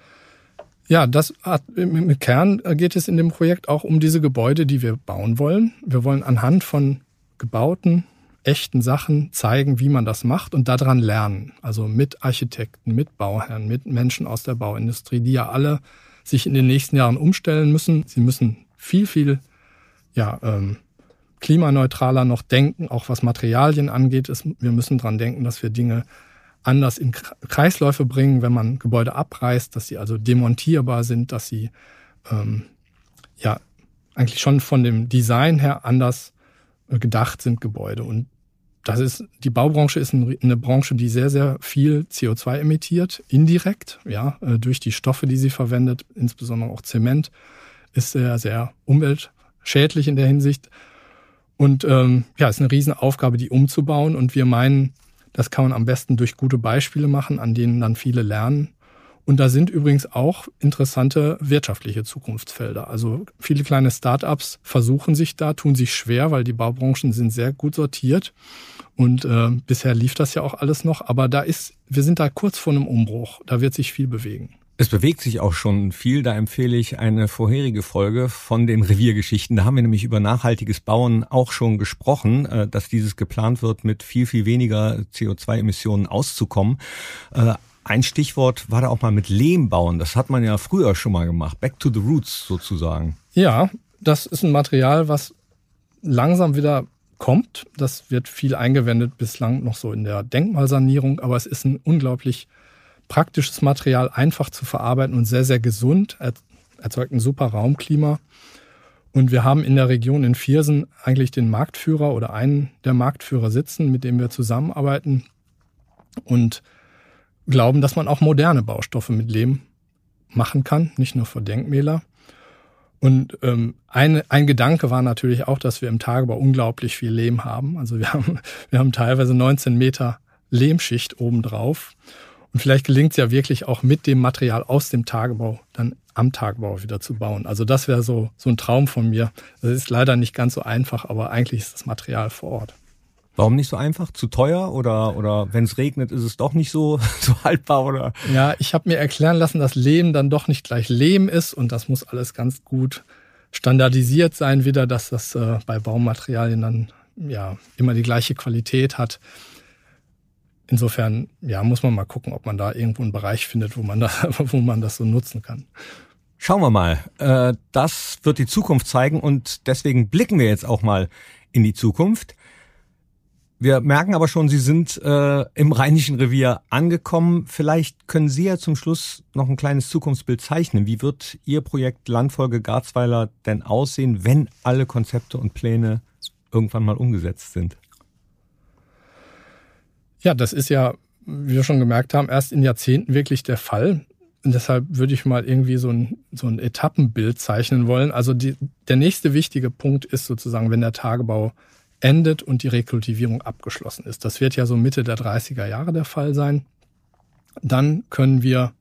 Ja, das hat, im Kern geht es in dem Projekt auch um diese Gebäude, die wir bauen wollen. Wir wollen anhand von gebauten, echten Sachen zeigen, wie man das macht und daran lernen. Also mit Architekten, mit Bauherren, mit Menschen aus der Bauindustrie, die ja alle sich in den nächsten Jahren umstellen müssen. Sie müssen viel, viel ja, ähm, klimaneutraler noch denken, auch was Materialien angeht. wir müssen dran denken, dass wir Dinge anders in Kreisläufe bringen, wenn man Gebäude abreißt, dass sie also demontierbar sind, dass sie ähm, ja eigentlich schon von dem Design her anders äh, gedacht sind Gebäude. Und das ist, die Baubranche ist eine Branche, die sehr, sehr viel CO2 emittiert, indirekt, ja, äh, durch die Stoffe, die sie verwendet, insbesondere auch Zement, ist sehr, sehr umweltschädlich in der Hinsicht. Und ähm, ja, ist eine Riesenaufgabe, die umzubauen. Und wir meinen, das kann man am besten durch gute Beispiele machen, an denen dann viele lernen. Und da sind übrigens auch interessante wirtschaftliche Zukunftsfelder. Also viele kleine Startups versuchen sich da, tun sich schwer, weil die Baubranchen sind sehr gut sortiert. Und äh, bisher lief das ja auch alles noch. Aber da ist, wir sind da kurz vor einem Umbruch. Da wird sich viel bewegen. Es bewegt sich auch schon viel. Da empfehle ich eine vorherige Folge von den Reviergeschichten. Da haben wir nämlich über nachhaltiges Bauen auch schon gesprochen, äh, dass dieses geplant wird, mit viel, viel weniger CO2-Emissionen auszukommen. Äh, ein Stichwort war da auch mal mit Lehm bauen. Das hat man ja früher schon mal gemacht. Back to the roots sozusagen. Ja, das ist ein Material, was langsam wieder kommt. Das wird viel eingewendet, bislang noch so in der Denkmalsanierung, aber es ist ein unglaublich praktisches Material, einfach zu verarbeiten und sehr, sehr gesund, erzeugt ein super Raumklima. Und wir haben in der Region in Viersen eigentlich den Marktführer oder einen der Marktführer sitzen, mit dem wir zusammenarbeiten und glauben, dass man auch moderne Baustoffe mit Lehm machen kann, nicht nur für Denkmäler. Und ähm, ein, ein Gedanke war natürlich auch, dass wir im Tagebau unglaublich viel Lehm haben. Also wir haben, wir haben teilweise 19 Meter Lehmschicht obendrauf. Und vielleicht gelingt es ja wirklich auch mit dem Material aus dem Tagebau dann am Tagebau wieder zu bauen. Also das wäre so, so ein Traum von mir. Das ist leider nicht ganz so einfach, aber eigentlich ist das Material vor Ort. Warum nicht so einfach? Zu teuer oder oder wenn es regnet, ist es doch nicht so so haltbar oder? Ja, ich habe mir erklären lassen, dass Lehm dann doch nicht gleich Lehm ist und das muss alles ganz gut standardisiert sein wieder, dass das äh, bei Baumaterialien dann ja immer die gleiche Qualität hat. Insofern, ja, muss man mal gucken, ob man da irgendwo einen Bereich findet, wo man, da, wo man das so nutzen kann. Schauen wir mal. Äh, das wird die Zukunft zeigen und deswegen blicken wir jetzt auch mal in die Zukunft. Wir merken aber schon, Sie sind äh, im Rheinischen Revier angekommen. Vielleicht können Sie ja zum Schluss noch ein kleines Zukunftsbild zeichnen. Wie wird Ihr Projekt Landfolge Garzweiler denn aussehen, wenn alle Konzepte und Pläne irgendwann mal umgesetzt sind? Ja, das ist ja, wie wir schon gemerkt haben, erst in Jahrzehnten wirklich der Fall. Und deshalb würde ich mal irgendwie so ein, so ein Etappenbild zeichnen wollen. Also die, der nächste wichtige Punkt ist sozusagen, wenn der Tagebau endet und die Rekultivierung abgeschlossen ist. Das wird ja so Mitte der 30er Jahre der Fall sein. Dann können wir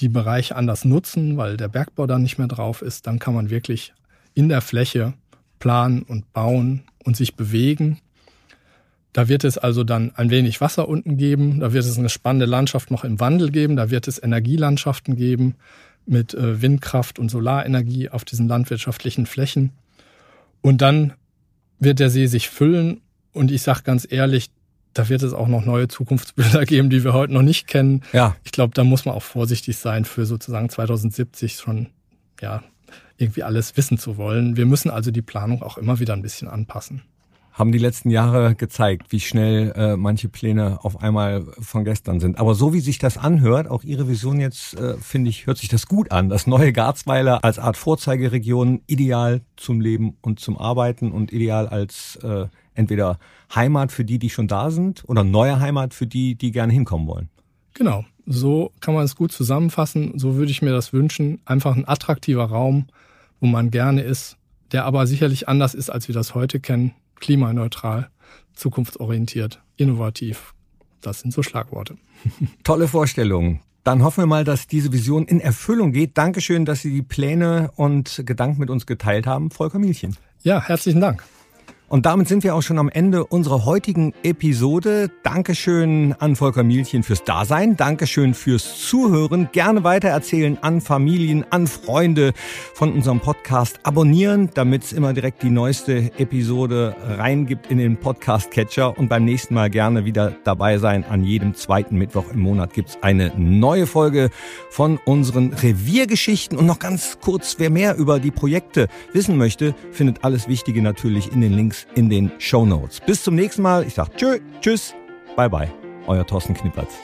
die Bereiche anders nutzen, weil der Bergbau dann nicht mehr drauf ist. Dann kann man wirklich in der Fläche planen und bauen und sich bewegen da wird es also dann ein wenig Wasser unten geben, da wird es eine spannende Landschaft noch im Wandel geben, da wird es Energielandschaften geben mit äh, Windkraft und Solarenergie auf diesen landwirtschaftlichen Flächen. Und dann wird der See sich füllen und ich sage ganz ehrlich, da wird es auch noch neue Zukunftsbilder geben, die wir heute noch nicht kennen. Ja. Ich glaube, da muss man auch vorsichtig sein, für sozusagen 2070 schon ja irgendwie alles wissen zu wollen. Wir müssen also die Planung auch immer wieder ein bisschen anpassen haben die letzten Jahre gezeigt, wie schnell äh, manche Pläne auf einmal von gestern sind. Aber so wie sich das anhört, auch Ihre Vision jetzt, äh, finde ich, hört sich das gut an. Das neue Garzweiler als Art Vorzeigeregion, ideal zum Leben und zum Arbeiten und ideal als äh, entweder Heimat für die, die schon da sind oder neue Heimat für die, die gerne hinkommen wollen. Genau, so kann man es gut zusammenfassen. So würde ich mir das wünschen. Einfach ein attraktiver Raum, wo man gerne ist, der aber sicherlich anders ist, als wir das heute kennen klimaneutral, zukunftsorientiert, innovativ. Das sind so Schlagworte. Tolle Vorstellung. Dann hoffen wir mal, dass diese Vision in Erfüllung geht. Dankeschön, dass Sie die Pläne und Gedanken mit uns geteilt haben. Volker Mielchen. Ja, herzlichen Dank. Und damit sind wir auch schon am Ende unserer heutigen Episode. Dankeschön an Volker Mielchen fürs Dasein. Dankeschön fürs Zuhören. Gerne weitererzählen an Familien, an Freunde von unserem Podcast. Abonnieren, damit es immer direkt die neueste Episode reingibt in den Podcast-Catcher. Und beim nächsten Mal gerne wieder dabei sein. An jedem zweiten Mittwoch im Monat gibt's eine neue Folge von unseren Reviergeschichten. Und noch ganz kurz, wer mehr über die Projekte wissen möchte, findet alles Wichtige natürlich in den Links Links in den Show Notes. Bis zum nächsten Mal. Ich sage tschö, tschüss, bye bye. Euer Thorsten Knippertz.